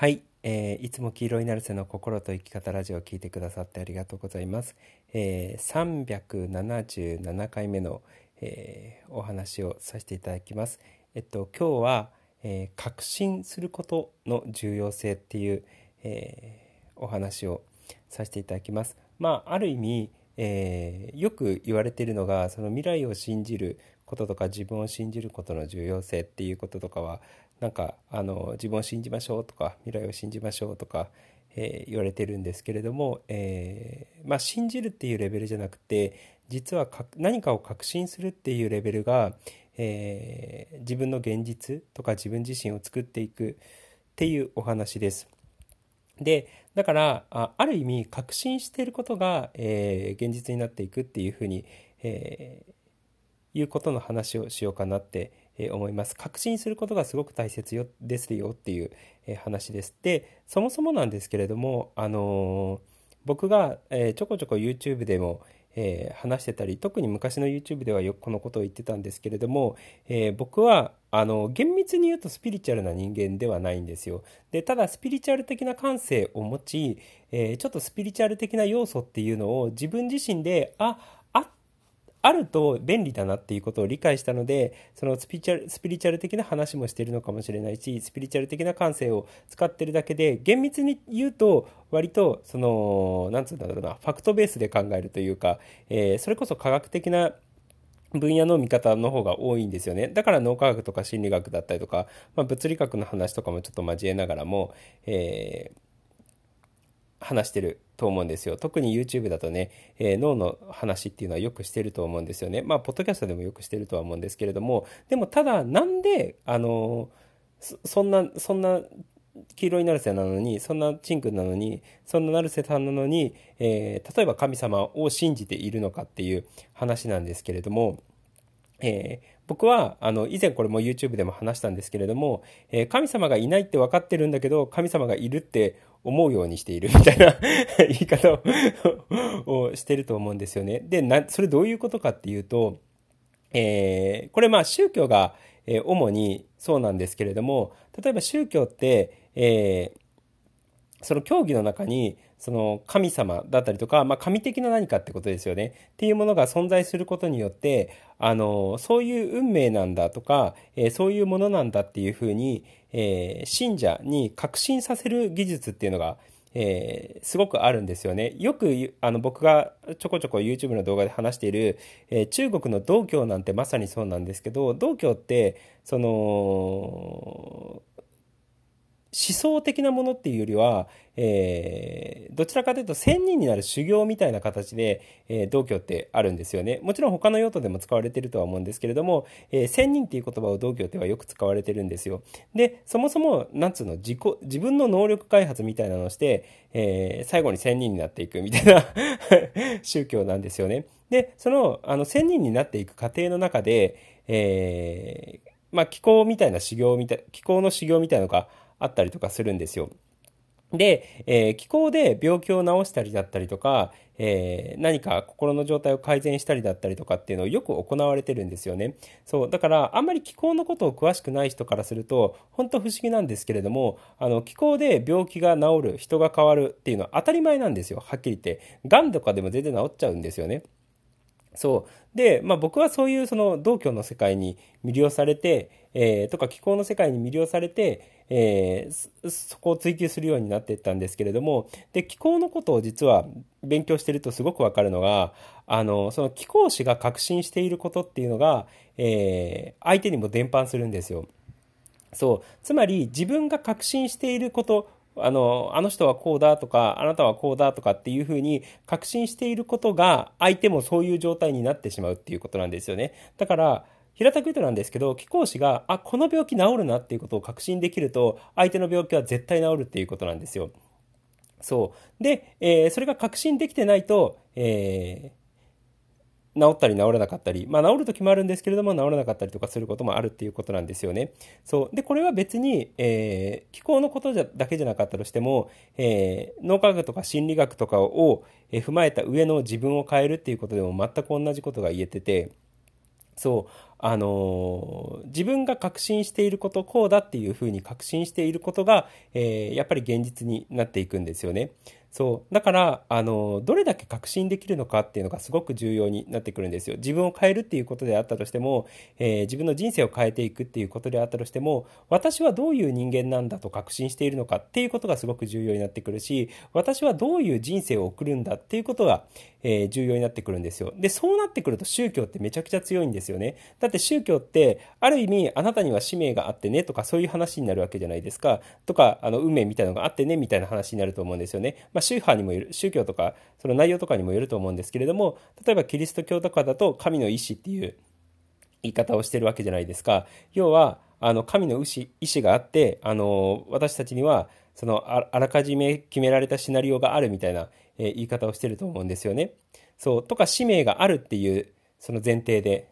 はい、えーいつも黄色いナルセの心と生き方ラジオを聞いてくださってありがとうございます。えー377回目の、えーお話をさせていただきます。えっと今日は、えー確信することの重要性っていう、えーお話をさせていただきます。まあある意味、えーよく言われているのがその未来を信じることとか自分を信じることの重要性っていうこととかはなんかあの自分を信じましょうとか未来を信じましょうとか、えー言われてるんですけれども、えーまあ、信じるっていうレベルじゃなくて実は何かを確信するっていうレベルが、えー自分の現実とか自分自身を作っていくっていうお話です。でだからあある意味確信していることが、え現実になっていくっていうふうに、えいうことの話をしようかなって思います。確信することがすごく大切よですよっていう話です。でそもそもなんですけれども、あのー僕が、ちょこちょこ YouTube でも、えー話してたり特に昔の YouTube ではよくこのことを言ってたんですけれども、えー僕はあの厳密に言うとスピリチュアルな人間ではないんですよ。でただスピリチュアル的な感性を持ち、えーちょっとスピリチュアル的な要素っていうのを自分自身でああると便利だなっていうことを理解したのでそのスピリチュアルスピリチュアル的な話もしてるのかもしれないしスピリチュアル的な感性を使ってるだけで厳密に言うと割とそのなんつうんだろうなファクトベースで考えるというか、えーそれこそ科学的な分野の見方の方が多いんですよね。だから脳科学とか心理学だったりとか、まあ、物理学の話とかもちょっと交えながらも、えー話してると思うんですよ。特に YouTube だとね、えー脳の話っていうのはよくしてると思うんですよね。まあ、ポッドキャストでもよくしてるとは思うんですけれども、でもただ、なんで、あのそそんな、そんな、黄色いナルセなのに、そんなチンクなのに、そんなナルセさんなのに、えー例えば神様を信じているのかっていう話なんですけれども、えー僕はあの以前これも YouTube でも話したんですけれども、えー神様がいないって分かってるんだけど神様がいるって思うようにしているみたいな 言い方ををしてると思うんですよね。でなそれどういうことかっていうと、えーこれまあ宗教が、えー主にそうなんですけれども例えば宗教って、えーその教義の中にその神様だったりとか、まあ、神的な何かってことですよねっていうものが存在することによってあのそういう運命なんだとか、えーそういうものなんだっていうふうに、えー信者に確信させる技術っていうのが、えーすごくあるんですよね。よくあの僕がちょこちょこ YouTube の動画で話している、えー中国の道教なんてまさにそうなんですけど道教ってその思想的なものっていうよりは、えーどちらかというと仙人になる修行みたいな形で、えー道教ってあるんですよね。もちろん他の用途でも使われてるとは思うんですけれども、えー仙人っていう言葉を道教ではよく使われてるんですよ。でそもそもなんつうの自己自分の能力開発みたいなのをして、えー最後に仙人になっていくみたいな 宗教なんですよね。でそのあの仙人になっていく過程の中で、えーまあ、気候みたいな修行みたい気候の修行みたいなのがあったりとかするんですよ。で、えー気候で病気を治したりだったりとか、えー何か心の状態を改善したりだったりとかっていうのをよく行われてるんですよね。そう。だから、あんまり気候のことを詳しくない人からすると、本当不思議なんですけれども、あの、気候で病気が治る、人が変わるっていうのは当たり前なんですよ。はっきり言って。癌とかでも全然治っちゃうんですよね。そう。で、まあ僕はそういうその道教の世界に魅了されて、えーとか気候の世界に魅了されて、えーそこを追求するようになっていったんですけれども、で、気候のことを実は勉強してるとすごくわかるのが、あの、その気候士が確信していることっていうのが、えー相手にも伝播するんですよ。そう。つまり自分が確信していること、あの、あの人はこうだとか、あなたはこうだとかっていうふうに確信していることが、相手もそういう状態になってしまうっていうことなんですよね。だから、平たく言うとなんですけど、気候士が、あ、この病気治るなっていうことを確信できると、相手の病気は絶対治るっていうことなんですよ。そう。で、えーそれが確信できてないと、えー治ったり治らなかったり、まあ、治る時もあるんですけれども治らなかったりとかすることもあるっていうことなんですよね。そうでこれは別に、えー気候のことじゃだけじゃなかったとしても、えー脳科学とか心理学とかを、えー踏まえた上の自分を変えるっていうことでも全く同じことが言えてて。そうあの自分が確信していることこうだっていうふうに確信していることが、えー、やっぱり現実になっていくんですよね。そう。だからあのどれだけ確信できるのかっていうのがすごく重要になってくるんですよ。自分を変えるっていうことであったとしても、えー、自分の人生を変えていくっていうことであったとしても私はどういう人間なんだと確信しているのかっていうことがすごく重要になってくるし私はどういう人生を送るんだっていうことが、えー、重要になってくるんですよ。でそうなってくると宗教ってめちゃくちゃ強いんですよね。だって宗教ってある意味あなたには使命があってねとかそういう話になるわけじゃないですか。とかあの運命みたいなのがあってねみたいな話になると思うんですよね、まあ、宗派にもよる宗教とかその内容とかにもよると思うんですけれども例えばキリスト教とかだと神の意志っていう言い方をしてるわけじゃないですか要はあの神の意志意志があってあの私たちにはそのあらかじめ決められたシナリオがあるみたいな、え、言い方をしてると思うんですよね。そうとか使命があるっていうその前提で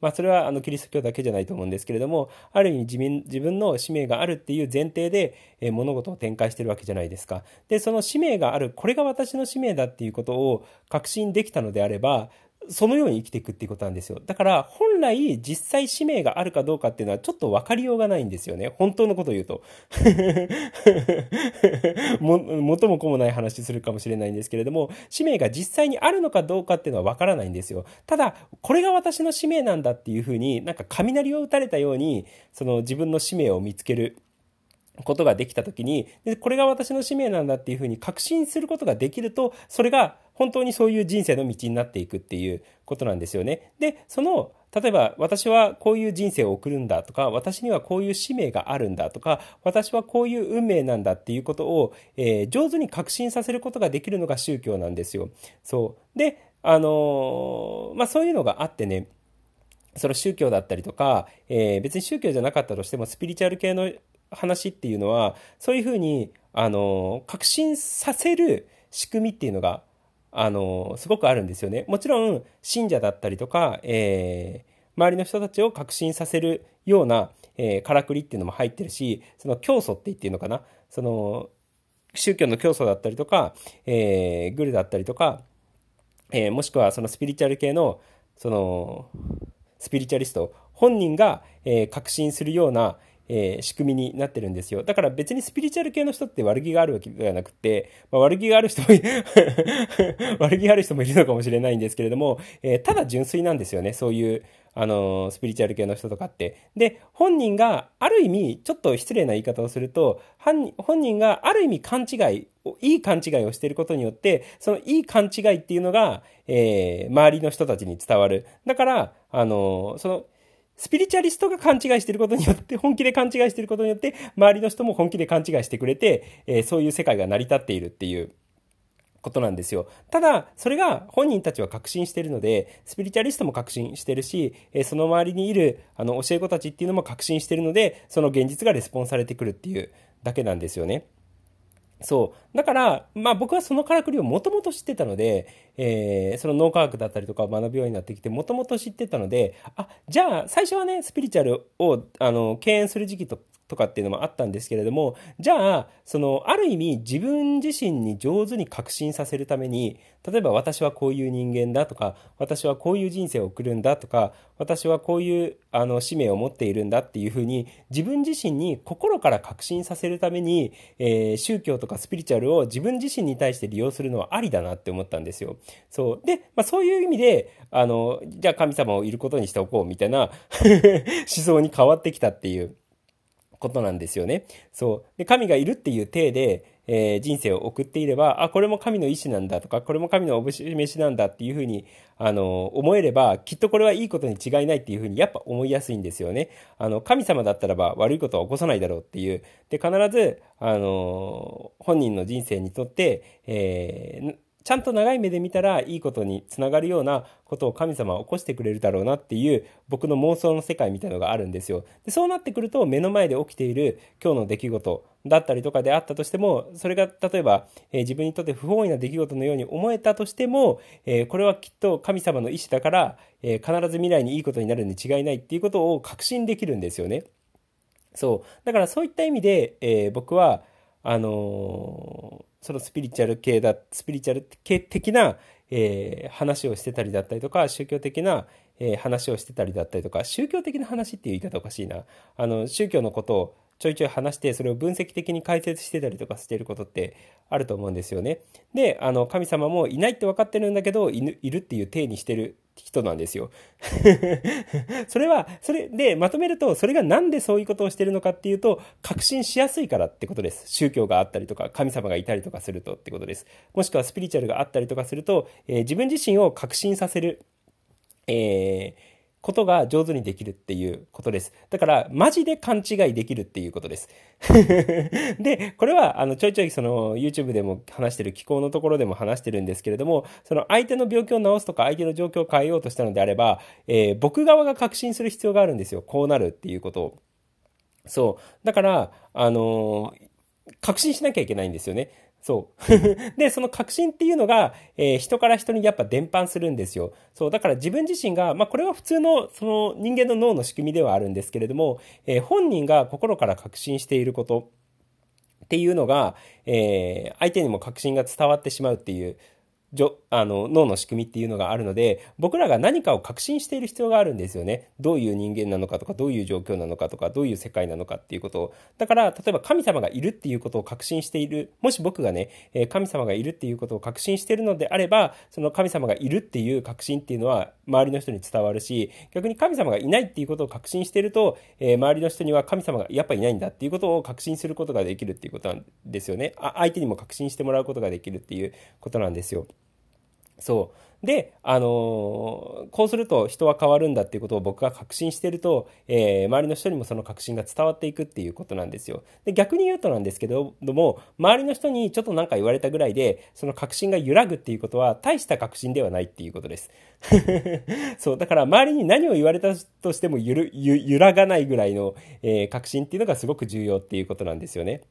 まあ、それはあのキリスト教だけじゃないと思うんですけれども、ある意味自分自分の使命があるっていう前提で、え物事を展開してるわけじゃないですか。で、その使命がある、これが私の使命だっていうことを確信できたのであれば、そのように生きていくっていうことなんですよ。だから、本来実際使命があるかどうかっていうのはちょっと分かりようがないんですよね。本当のことを言うと。も、元も子もない話するかもしれないんですけれども、使命が実際にあるのかどうかっていうのは分からないんですよ。ただ、これが私の使命なんだっていうふうに、なんか雷を打たれたように、その自分の使命を見つける。ことができた時にこれが私の使命なんだっていうふうに確信することができるとそれが本当にそういう人生の道になっていくっていうことなんですよね。で、その、例えば私はこういう人生を送るんだとか、私にはこういう使命があるんだとか、私はこういう運命なんだっていうことを、えー、上手に確信させることができるのが宗教なんですよ。そう。で、あのー、まあそういうのがあってね、その宗教だったりとか、えー、別に宗教じゃなかったとしてもスピリチュアル系の話っていうのは、そういうふうに、あの、確信させる仕組みっていうのがあの、すごくあるんですよね。もちろん、信者だったりとか、えー、周りの人たちを確信させるような、えー、からくりっていうのも入ってるし、その教祖って言っていいのかな？その、宗教の教祖だったりとか、えー、グルだったりとか、えー、もしくはそのスピリチュアル系の、その、スピリチュアリスト、本人が、えー、確信するような、えー、仕組みになってるんですよ。だから別にスピリチュアル系の人って悪気があるわけではなくて、まあ、悪気がある人も 悪気ある人もいるのかもしれないんですけれども、えー、ただ純粋なんですよね。そういう、あの、スピリチュアル系の人とかって。で、本人がある意味、ちょっと失礼な言い方をすると、本人がある意味勘違い、いい勘違いをしていることによって、そのいい勘違いっていうのが、えー、周りの人たちに伝わる。だから、あの、その、スピリチュアリストが勘違いしてることによって、本気で勘違いしてることによって、周りの人も本気で勘違いしてくれて、えー、そういう世界が成り立っているっていうことなんですよ。ただ、それが本人たちは確信してるので、スピリチュアリストも確信してるし、え、その周りにいるあの教え子たちっていうのも確信してるので、その現実がレスポンされてくるっていうだけなんですよね。そう。だから、まあ僕はそのからくりをもともと知ってたので、えー、その脳科学だったりとか学ぶようになってきて、もともと知ってたので、あ、じゃあ最初はね、スピリチュアルを、あの、敬遠する時期ととかっていうのもあったんですけれども、じゃあ、その、ある意味自分自身に上手に確信させるために、例えば私はこういう人間だとか、私はこういう人生を送るんだとか、私はこういうあの使命を持っているんだっていうふうに、自分自身に心から確信させるために、えー、宗教とかスピリチュアルを自分自身に対して利用するのはありだなって思ったんですよ。そう。で、まあそういう意味で、あの、じゃあ神様をいることにしておこうみたいな 思想に変わってきたっていう。ことなんですよね。そう。で、神がいるっていう体で、えー、人生を送っていれば、あ、これも神の意志なんだとか、これも神のお示しなんだっていうふうに、あの、思えれば、きっとこれはいいことに違いないっていうふうに、やっぱ思いやすいんですよね。あの、神様だったらば悪いことは起こさないだろうっていう。で、必ず、あの、本人の人生にとって、えー、ちゃんと長い目で見たらいいことにつながるようなことを神様は起こしてくれるだろうなっていう僕の妄想の世界みたいのがあるんですよ。でそうなってくると目の前で起きている今日の出来事だったりとかであったとしてもそれが例えば、えー、自分にとって不本意な出来事のように思えたとしても、えー、これはきっと神様の意志だから、えー、必ず未来にいいことになるに違いないっていうことを確信できるんですよね。そう。だからそういった意味で、え僕はあのそのスピリチュアル系だ、スピリチュアル系的な、えー、話をしてたりだったりとか宗教的な、えー、話をしてたりだったりとか宗教的な話っていう言い方おかしいなあの宗教のことをちょいちょい話してそれを分析的に解説してたりとかしてることってあると思うんですよね。であの神様もいないって分かってるんだけどいるっていう体にしてる人なんですよ。それは、それでまとめると、それがなんでそういうことをしてるのかっていうと、確信しやすいからってことです。宗教があったりとか、神様がいたりとかするとってことです。もしくはスピリチュアルがあったりとかすると、えー、自分自身を確信させる、えーことが上手にできるっていうことです。だから、マジで勘違いできるっていうことです。で、これは、あの、ちょいちょいその、YouTube でも話してる、気候のところでも話してるんですけれども、その相手の病気を治すとか、相手の状況を変えようとしたのであれば、えー、僕側が確信する必要があるんですよ。こうなるっていうことを。そう。だから、あのー、確信しなきゃいけないんですよね。そう。で、その確信っていうのが、えー、人から人にやっぱ伝播するんですよ。そう。だから自分自身が、まあこれは普通の、その人間の脳の仕組みではあるんですけれども、えー、本人が心から確信していること、っていうのが、えー、相手にも確信が伝わってしまうっていう、あの脳の仕組みっていうのがあるので僕らが何かを確信している必要があるんですよね。どういう人間なのかとかどういう状況なのかとかどういう世界なのかっていうことを。だから例えば神様がいるっていうことを確信している。もし僕がね神様がいるっていうことを確信しているのであればその神様がいるっていう確信っていうのは周りの人に伝わるし逆に神様がいないっていうことを確信していると、え周りの人には神様がやっぱいないんだっていうことを確信することができるっていうことなんですよね。あ相手にも確信してもらうことができるっていうことなんですよ。そう。で、あのー、こうすると人は変わるんだっていうことを僕が確信してると、えー、周りの人にもその確信が伝わっていくっていうことなんですよ。で、逆に言うとなんですけども、周りの人にちょっと何か言われたぐらいで、その確信が揺らぐっていうことは、大した確信ではないっていうことです。そう、だから周りに何を言われたとしても揺る揺らがないぐらいの、えー、確信っていうのがすごく重要っていうことなんですよね。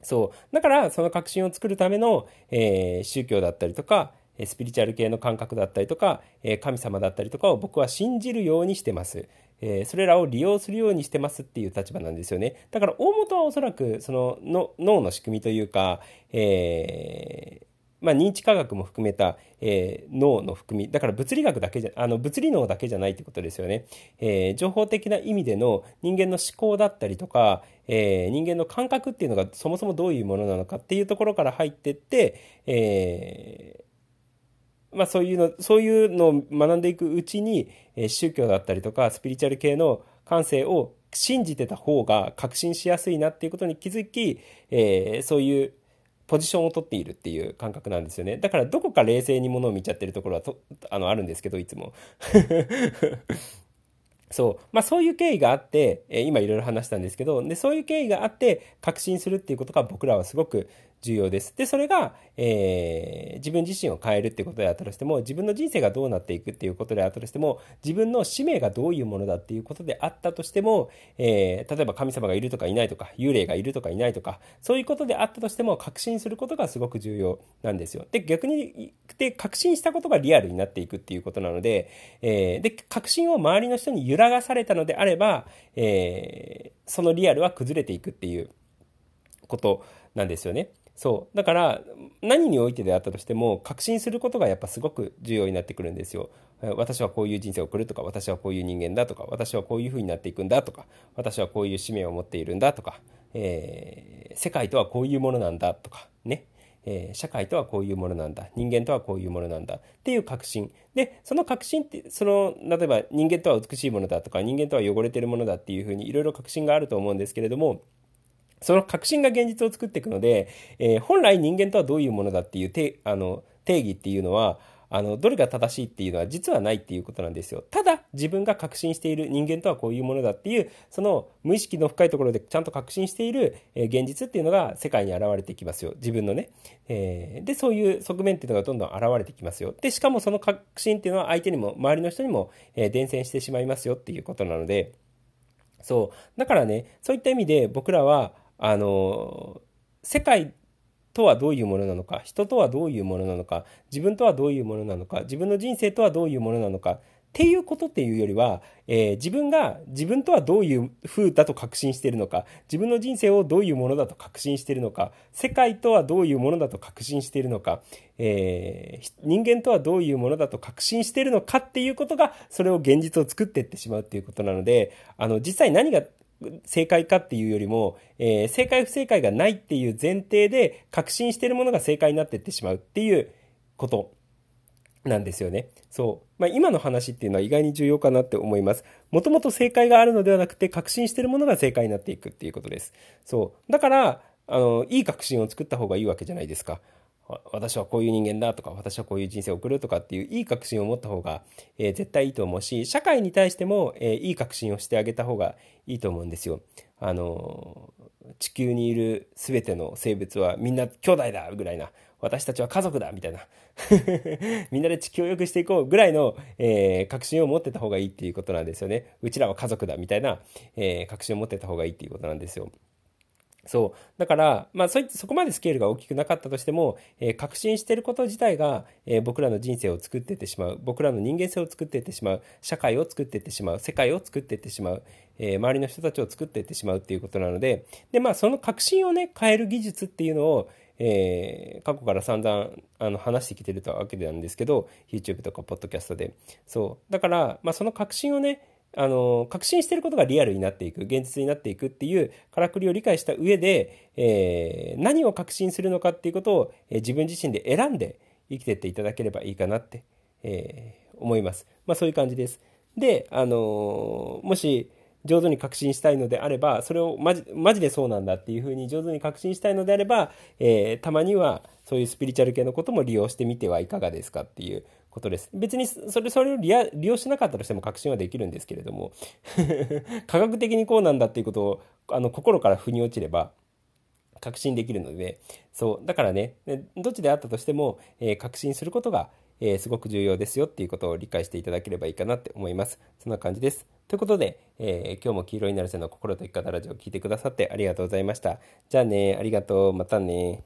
そう。だから、その確信を作るための、えー、宗教だったりとか、スピリチュアル系の感覚だったりとか、神様だったりとかを僕は信じるようにしてます。それらを利用するようにしてますっていう立場なんですよね。だから大元はおそらくその脳の仕組みというか、えー、まあ、認知科学も含めた、えー、脳の含みだから物理学だけじゃあの物理脳だけじゃないってことですよね、えー、情報的な意味での人間の思考だったりとか、えー、人間の感覚っていうのがそもそもどういうものなのかっていうところから入ってって、えまあ、そういうのそういうのを学んでいくうちに、えー、宗教だったりとかスピリチュアル系の感性を信じてた方が確信しやすいなっていうことに気づき、えー、そういうポジションを取っているっていう感覚なんですよねだからどこか冷静にものを見ちゃってるところはとあのあるんですけどいつも そう。まあそういう経緯があって、えー、今いろいろ話したんですけど、で、そういう経緯があって確信するっていうことが僕らはすごく重要です。で、それが、えー、自分自身を変えるっていうことであったとしても、自分の人生がどうなっていくっていうことであったとしても、自分の使命がどういうものだっていうことであったとしても、えー、例えば神様がいるとかいないとか、幽霊がいるとかいないとか、そういうことであったとしても、確信することがすごく重要なんですよ。で、逆に、で、確信したことがリアルになっていくっていうことなので、えー、で、確信を周りの人に揺らがされたのであれば、え、そのリアルは崩れていくっていうことなんですよね。そう。だから何においてであったとしても確信することがやっぱすごく重要になってくるんですよ。私はこういう人生を送るとか私はこういう人間だとか私はこういうふうになっていくんだとか私はこういう使命を持っているんだとか、えー、世界とはこういうものなんだとかね。えー、社会とはこういうものなんだ。人間とはこういうものなんだ。っていう確信。でその確信ってその例えば人間とは美しいものだとか人間とは汚れてるものだっていうふうにいろいろ確信があると思うんですけれどもその確信が現実を作っていくので、えー、本来人間とはどういうものだっていう定あの定義っていうのはあのどれが正しいっていうのは実はないっていうことなんですよ。ただ自分が確信している人間とはこういうものだっていうその無意識の深いところでちゃんと確信している、えー、現実っていうのが世界に現れてきますよ。自分のね、えー、でそういう側面っていうのがどんどん現れてきますよ。でしかもその確信っていうのは相手にも周りの人にも、えー、伝染してしまいますよっていうことなので。そう。だからねそういった意味で僕らはあの世界とはどういうものなのか人とはどういうものなのか自分とはどういうものなのか自分の人生とはどういうものなのかっていうことっていうよりは、えー、自分が自分とはどういう風だと確信しているのか、自分の人生をどういうものだと確信しているのか、世界とはどういうものだと確信しているのか、えー、人間とはどういうものだと確信しているのかっていうことが、それを現実を作っていってしまうっていうことなので、あの、実際何が正解かっていうよりも、えー、正解不正解がないっていう前提で確信しているものが正解になっていってしまうっていうことなんですよね。そう。まあ、今の話っていうのは意外に重要かなって思います。もともと正解があるのではなくて、確信しているものが正解になっていくっていうことです。そう。だから、あの、いい確信を作った方がいいわけじゃないですか。私はこういう人間だとか、私はこういう人生を送るとかっていういい確信を持った方が、えー、絶対いいと思うし、社会に対しても、えー、いい確信をしてあげた方がいいと思うんですよ。あのー、地球にいる全ての生物はみんな兄弟だぐらいな、私たちは家族だみたいな みんなで地球を良くしていこうぐらいの、えー、確信を持ってた方がいいっていうことなんですよね。うちらは家族だみたいな、えー、確信を持ってた方がいいっていうことなんですよ。そう。だから、まあ、そそこまでスケールが大きくなかったとしても、えー、確信してること自体が、えー、僕らの人生を作っていってしまう、僕らの人間性を作っていってしまう、社会を作っていってしまう、世界を作っていってしまう、えー、周りの人たちを作っていってしまうっていうことなので、で、まあ、その確信をね、変える技術っていうのを、えー、過去から散々あの話してきてるわけなんですけど YouTube とかポッドキャストで。そう。だから、まあ、その確信をねあの確信していることがリアルになっていく現実になっていくっていうからくりを理解した上で、えー、何を確信するのかっていうことを、えー、自分自身で選んで生きていっていただければいいかなって、えー、思います。まあそういう感じです。で、あのもし上手に確信したいのであれば、それをマジマジでそうなんだっていうふうに上手に確信したいのであれば、えー、たまにはそういうスピリチュアル系のことも利用してみてはいかがですかっていうことです。別にそれ、それを利用しなかったとしても確信はできるんですけれども、科学的にこうなんだっていうことを、あの、心から腑に落ちれば、確信できるので、そう、だからね、どっちであったとしても、えー、確信することが、えー、すごく重要ですよっていうことを理解していただければいいかなって思います。そんな感じです。ということで、えー、今日も黄色になるせの心と生き方ラジオを聞いてくださってありがとうございました。じゃあね、ありがとう。またね。